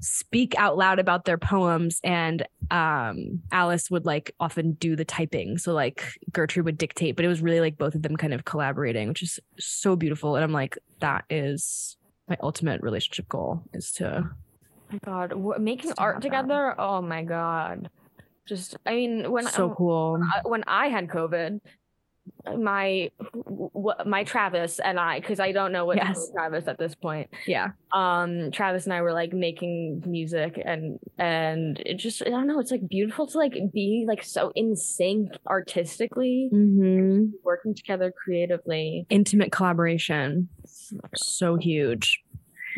speak out loud about their poems, and um, Alice would like often do the typing. So like Gertrude would dictate, but it was really like both of them kind of collaborating, which is so beautiful. And I'm like, that is my ultimate relationship goal is to Oh my God, making art have that. together. Oh my God, just I mean when so cool. I- when I had COVID, my my Travis and I, because I don't know what Yes. Travis at this point. Yeah. Um, Travis and I were like making music, and and it just I don't know. It's like beautiful to like be like so in sync artistically, hmm working together creatively. Intimate collaboration. So huge.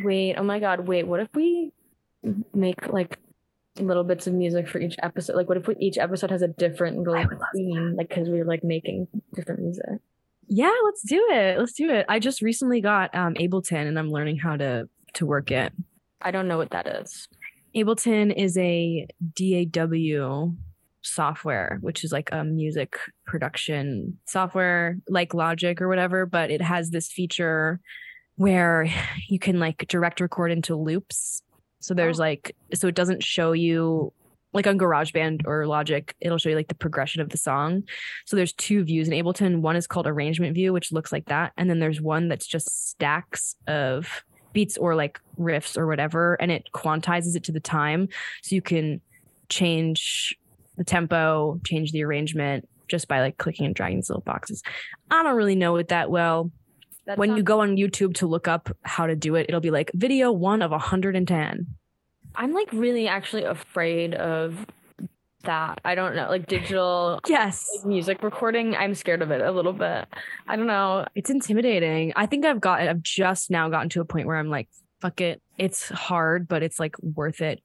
Wait, oh my God, wait. What if we make like little bits of music for each episode? Like, what if we, each episode has a different love theme? Like, because we're like making different music. Yeah, let's do it. Let's do it. I just recently got um Ableton and I'm learning how to to work it. I don't know what that is. Ableton is a DAW software, which is like a music production software like Logic or whatever, but it has this feature where you can like direct record into loops. So there's Oh. like so it doesn't show you like on GarageBand or Logic, it'll show you like the progression of the song. So there's two views in Ableton. One is called arrangement view, which looks like that, and then there's one that's just stacks of beats or like riffs or whatever, and it quantizes it to the time, so you can change the tempo, change the arrangement just by like clicking and dragging these little boxes. I don't really know it that well. That when you go on YouTube to look up how to do it, it'll be like video one of 110. I'm like really actually afraid of that. I don't know, like digital Yes. like, music recording. I'm scared of it a little bit. I don't know. It's intimidating. I think I've got I've just now gotten to a point where I'm like, fuck it. It's hard, but it's like worth it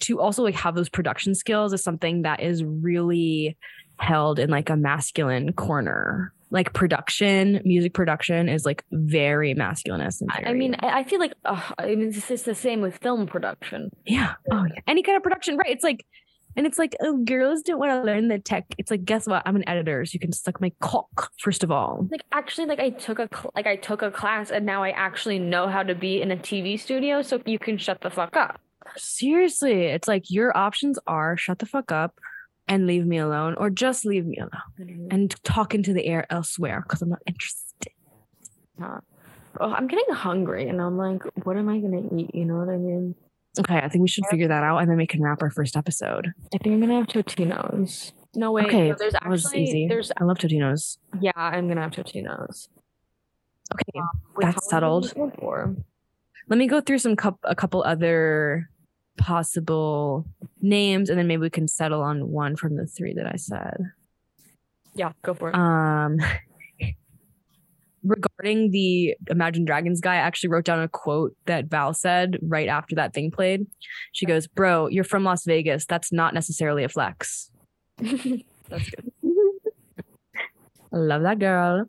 to also like have those production skills is something that is really held in like a masculine corner. Like production, music production is like very masculinist. I, I mean, I, feel like uh, I mean, it's, it's the same with film production. Yeah. Oh, yeah. Any kind of production, right? It's like, and it's like, oh, girls don't want to learn the tech. It's like, guess what? I'm an editor, so you can suck my cock first of all. Like actually, like I took a cl- like I took a class, and now I actually know how to be in a TV studio. So you can shut the fuck up. Seriously, it's like your options are shut the fuck up and leave me alone, or just leave me alone mm-hmm. and talk into the air elsewhere because I'm not interested. Oh, I'm getting hungry, and I'm like, what am I gonna eat? You know what I mean? Okay, I think we should figure that out, and then we can wrap our first episode. I think I'm gonna have Totino's. No way. okay, no, there's that was actually easy. there's I love Totino's. yeah, I'm gonna have Totino's. Okay, um, Wait, That's how long is settled. let me go through some coup a couple other possible names, and then maybe we can settle on one from the three that I said. Yeah, go for it. Um, regarding the Imagine Dragons guy, I actually wrote down a quote that Val said right after that thing played. She goes, Bro, you're from Las Vegas. That's not necessarily a flex. That's good. I love that girl.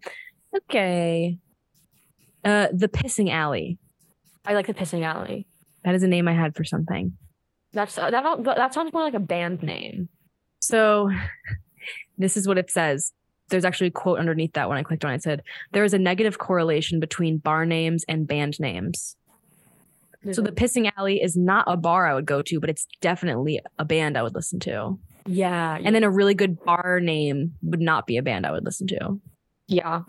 Okay. Uh the pissing alley. I like the pissing alley. That is a name I had for something. That's uh, that. That sounds more like a band name. So this is what it says. There's actually a quote underneath that when I clicked on it. It said, There is a negative correlation between bar names and band names. So the pissing alley is not a bar I would go to, but it's definitely a band I would listen to. yeah, And then a really good bar name would not be a band I would listen to. yeah,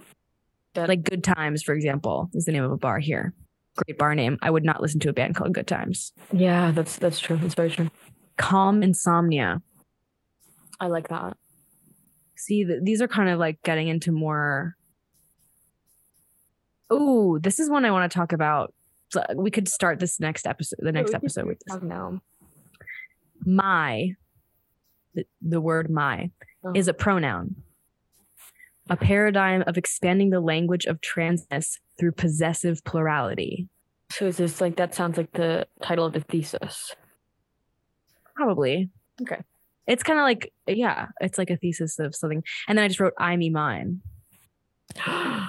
Like Good Times, for example, is the name of a bar here. Great bar name. I would not listen to a band called Good Times. yeah. That's that's true. That's very true. Calm Insomnia. I like that. See, th- these are kind of like getting into more. Oh, this is one I want to talk about. So we could start this next episode, the next episode with this. Now. my the, the word my Oh. is a pronoun a paradigm of expanding the language of transness through possessive plurality So is this like that? Sounds like the title of the thesis. probably Okay. it's kind of like yeah it's like a thesis of something and then i just wrote i me mine I,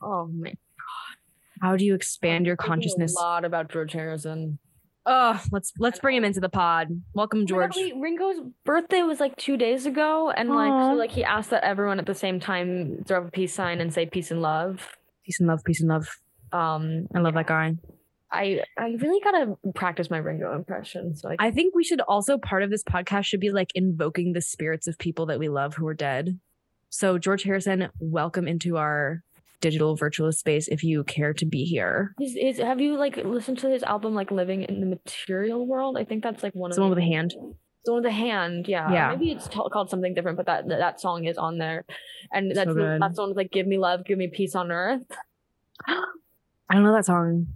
oh god! how do you expand your consciousness A lot about George Harrison. Oh let's let's bring him into the pod welcome george Wait, Ringo's birthday was like two days ago, and like so like he asked that everyone at the same time throw up a peace sign and say peace and love. peace and love peace and love Um, i love that guy I I really gotta practice my Ringo impression. So like, I think we should also part of this podcast should be like invoking the spirits of people that we love who are dead. So George Harrison, welcome into our digital virtual space if you care to be here. is, is have you like listened to his album like Living in the Material World? I think that's like one It's of the one with the hand. The one with the hand, yeah. Yeah. Maybe it's t- called something different, but that that song is on there, and So that's the, that song like "Give Me Love, Give Me Peace on Earth." I don't know that song.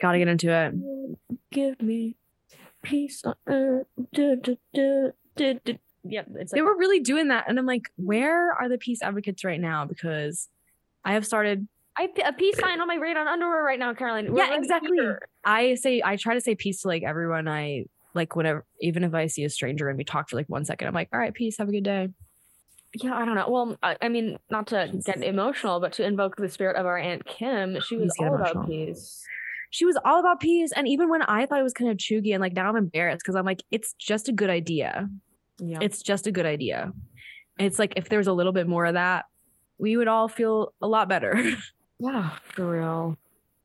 Gotta get into it. Give me peace on earth. Du, du, du. Yeah, it's They were really doing that. And I'm like, where are the peace advocates right now? Because I have started I a peace sign on my radar on underwear right now, Caroline. We're Yeah, right exactly. here. I say I try to say peace to like everyone I like whenever even if I see a stranger and we talk for like one second, I'm like, all right, peace, have a good day. Yeah, I don't know. Well, I, I mean, not to get emotional, but to invoke the spirit of our aunt Kim, she was all about peace. she was all about peace. And even when I thought it was kind of cheugy and like now I'm embarrassed because I'm like, it's just a good idea. Yeah, It's just a good idea. It's like if there was a little bit more of that, we would all feel a lot better. yeah, for real.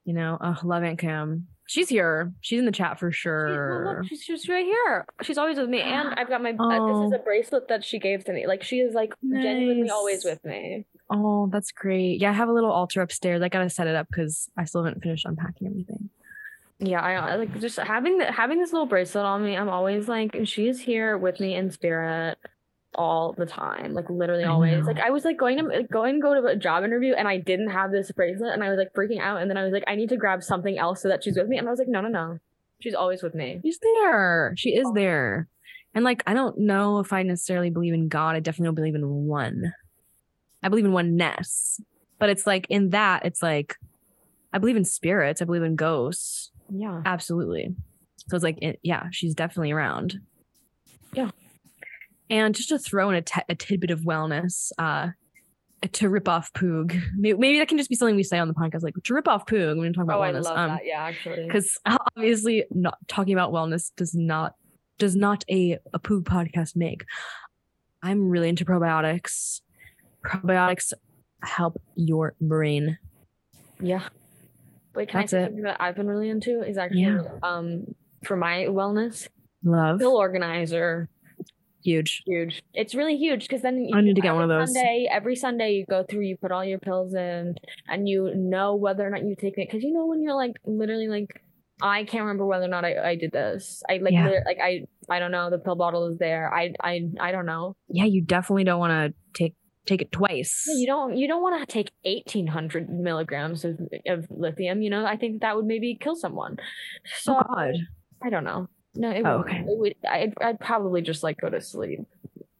you know, uh, love Aunt Kim. She's here. She's in the chat for She- well, sure. look, she's, she's right here. She's always with me, and I've got my. Uh, this Oh. is a bracelet that she gave to me. Like she is like genuinely always with me. Oh, that's great. Yeah, I have a little altar upstairs. I gotta set it up because I still haven't finished unpacking everything. Yeah, I like just having the, having this little bracelet on me. I'm always like, she is here with me in spirit all the time. Like literally always. Like. I was like going to going to go to a job interview and I didn't have this bracelet and I was like freaking out and then I was like, I need to grab something else so that she's with me. And I was like, no, no, no. She's always with me. She's there. She is there. And like, I don't know if I necessarily believe in God. I definitely don't believe in one. I believe in oneness. But it's like in that, it's like I believe in spirits. I believe in ghosts. Yeah. Absolutely. So it's like, it, yeah, she's definitely around. And just to throw in a, t- a tidbit of wellness, uh, to rip off Poog. Maybe, maybe that can just be something we say on the podcast, like to rip off Poog. Going to talk about Oh, I wellness. love um, that. Yeah, actually. because obviously not talking about wellness does not does not a a Poog podcast make. I'm really into probiotics. Probiotics help your brain. Yeah. Wait, can That's I say it. something that I've been really into is actually Yeah. um for my wellness, Love. pill organizer. Huge. Huge. It's really huge because then you, I need to get one of those. Sunday, every Sunday you go through, you put all your pills in, and you know whether or not you take it. Because you know when you're like literally like, I can't remember whether or not I, I did this. I like Yeah. like I I don't know. The pill bottle is there. I I I don't know. Yeah, you definitely don't want to take take it twice. Yeah, you don't you don't want to take eighteen hundred milligrams of of lithium. You know, I think that would maybe kill someone. Oh so oh God. I don't know. No, it Oh, okay. it would I'd, I'd probably just like go to sleep.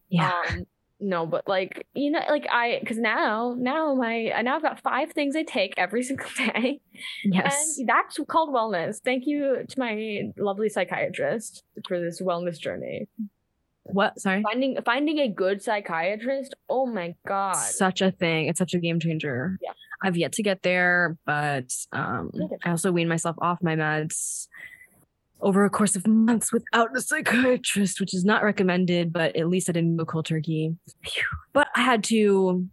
Yeah. Um, No, but like you know, like I, because now, now my, I now I've got five things I take every single day, Yes. and that's called wellness. Thank you to my lovely psychiatrist for this wellness journey. What? Sorry. Finding finding a good psychiatrist. Oh my god. Such a thing. It's such a game changer. Yeah. I've yet to get there, but um, I also wean myself off my meds over a course of months without a psychiatrist, which is not recommended, but at least I didn't go cold turkey. But I had to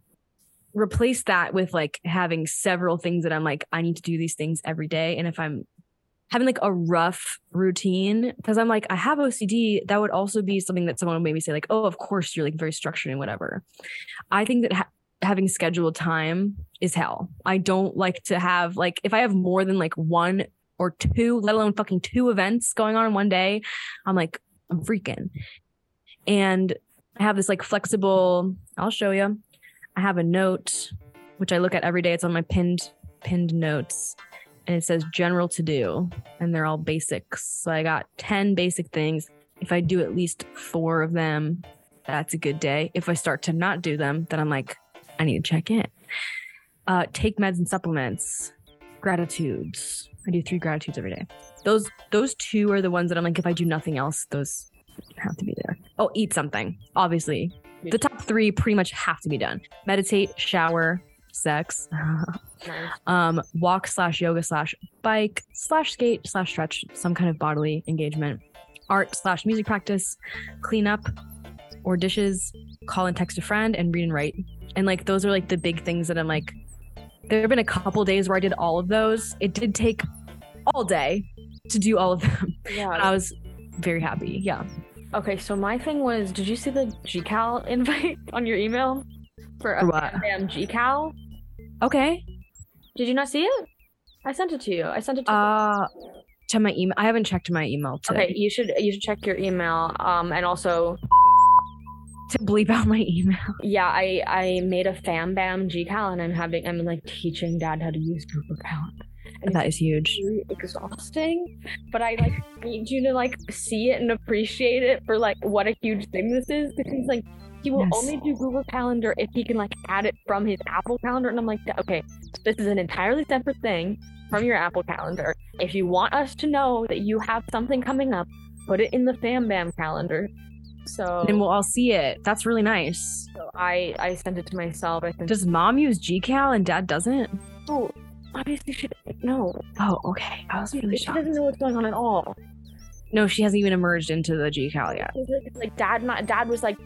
replace that with like having several things that I'm like, I need to do these things every day. And if I'm having like a rough routine, because I'm like, I have OCD, that would also be something that someone would maybe say, like, oh, of course, you're like very structured and whatever. I think that ha- having scheduled time is hell. I don't like to have like if I have more than like one or two, let alone fucking two events going on in one day, I'm like I'm freaking. And I have this like flexible, I'll show you. I have a note which I look at every day. It's on my pinned pinned notes and it says general to do and they're all basics. So I got 10 basic things. If I do at least 4 of them, that's a good day. If I start to not do them, then I'm like I need to check in. Uh, take meds and supplements. Gratitudes. I do three gratitudes every day. Those those two are the ones that I'm like, if I do nothing else, those have to be there. Oh, eat something. Obviously, the top three pretty much have to be done. Meditate, shower, sex, Nice. um, walk slash yoga slash bike slash skate slash stretch, some kind of bodily engagement, art slash music practice, clean up or dishes, call and text a friend, and read and write. And like those are like the big things that I'm like. There have been a couple days where I did all of those. It did take all day to do all of them. Yeah. But I was very happy. Yeah. Okay, so my thing was, did you see the GCal invite on your email for a what? damn GCal? Okay. Did you not see it? I sent it to you. I sent it to. Uh, to my email. I haven't checked my email to okay, you should you should check your email. Um, and also, to bleep out my email. yeah, I I made a Fam Bam GCal, and I'm having I'm like teaching Dad how to use Google Calendar. And That is huge. really exhausting, but I like need you to like see it and appreciate it for like what a huge thing this is. Because like, he will Yes. only do Google Calendar if he can like add it from his Apple Calendar, and I'm like, okay, this is an entirely separate thing from your Apple Calendar. If you want us to know that you have something coming up, put it in the Fam Bam calendar. So, Then we'll all see it. That's really nice. so I I sent it to myself. I think. Does mom use GCal and dad doesn't? oh, obviously she doesn't know. Oh, okay. I was really She shocked. doesn't know what's going on at all. No, she hasn't even emerged into the GCal yet. It's like, it's like dad not dad was like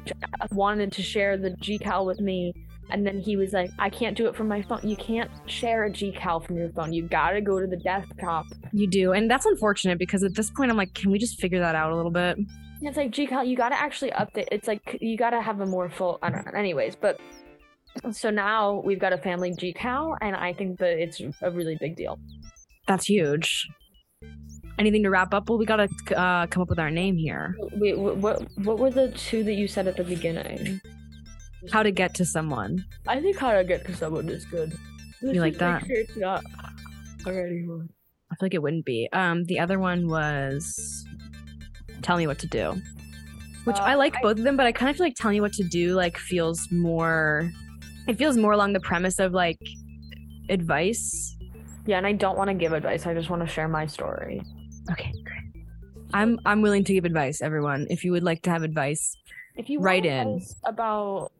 wanted to share the gcal with me and then he was like i can't do it from my phone you can't share a gcal from your phone you gotta go to the desktop You do. And that's unfortunate because at this point I'm like, can we just figure that out a little bit? It's like gcal you gotta actually update it's like you gotta have a more full i don't know anyways but so now we've got a family gcal and i think that it's a really big deal That's huge. Anything to wrap up? Well, we gotta uh, come up with our name here. wait what what were the two that you said at the beginning How to get to someone. i think how to get to someone is good Let's like that? sure it's not already I feel like it wouldn't be. Um, the other one was tell me what to do, which Uh, I like I- both of them, but I kind of feel like telling you what to do like feels more. It feels more along the premise of like advice. Yeah, and I don't want to give advice. I just want to share my story. Okay, great. I'm I'm willing to give advice, everyone. If you would like to have advice, If you Write in. about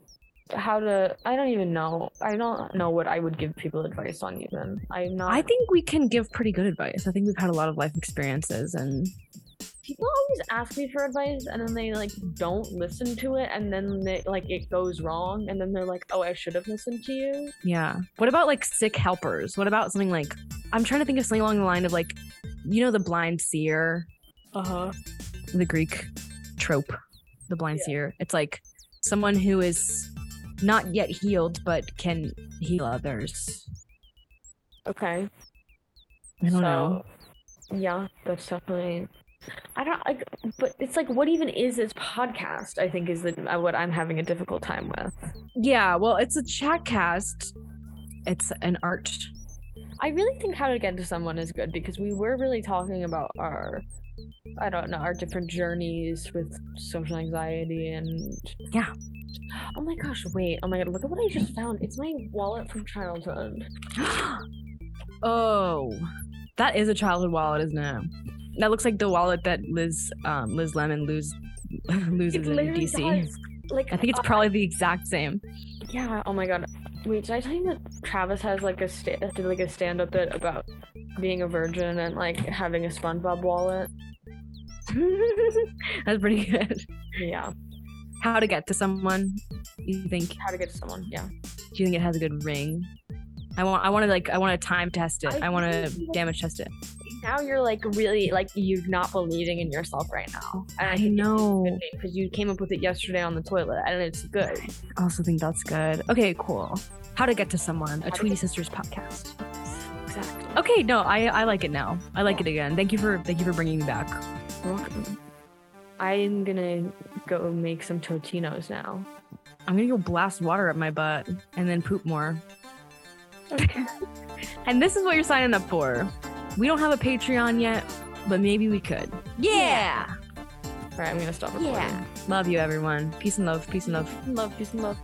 how to, I don't even know. I don't know what I would give people advice on. Even I'm not. I think we can give pretty good advice. I think we've had a lot of life experiences, and people always ask me for advice, and then they like don't listen to it, and then they like it goes wrong, and then they're like, "Oh, I should have listened to you." yeah. What about like sick helpers? What about something like I'm trying to think of something along the line of like, you know, the blind seer, Uh huh. the Greek trope, the blind seer. It's like someone who is not yet healed but can heal others. Okay. I don't know. Yeah, that's definitely. I don't. like, but it's like, what even is this podcast? I think is the, uh, what I'm having a difficult time with. Yeah, well, it's a chat cast. It's an art. I really think how to get to someone is good because we were really talking about our, I don't know, our different journeys with social anxiety and Yeah. Oh my gosh, wait. Oh my god, look at what I just found. It's my wallet from childhood. oh, that is a childhood wallet, isn't it? That looks like the wallet that Liz um, Liz Lemon lose, loses in DC. does. Like I think it's uh, probably the exact same. Yeah. Oh my god. Wait, did I tell you that Travis has like a sta- did like a stand up bit about being a virgin and like having a SpongeBob wallet? That's pretty good. Yeah. How to get to someone? You think? How to get to someone? Yeah. Do you think it has a good ring? I want. I want to like. I want to time test it. I I, want to damage test it. Now you're like really like you're not believing in yourself right now. And I think know. because you came up with it yesterday on the toilet and it's good. I also think that's good. Okay, cool. How to get to someone? A Tweety Sisters podcast. Exactly. Okay, no, I I like it now. I like it again. Thank you for thank you for bringing me back. Welcome. I'm gonna go make some Totinos now. I'm gonna go blast water up my butt and then poop more. Okay. and this is what you're signing up for. We don't have a Patreon yet, but maybe we could. Yeah. All right, I'm gonna stop recording. Yeah. Love you, everyone. Peace and love. Peace and love. Love, peace and love.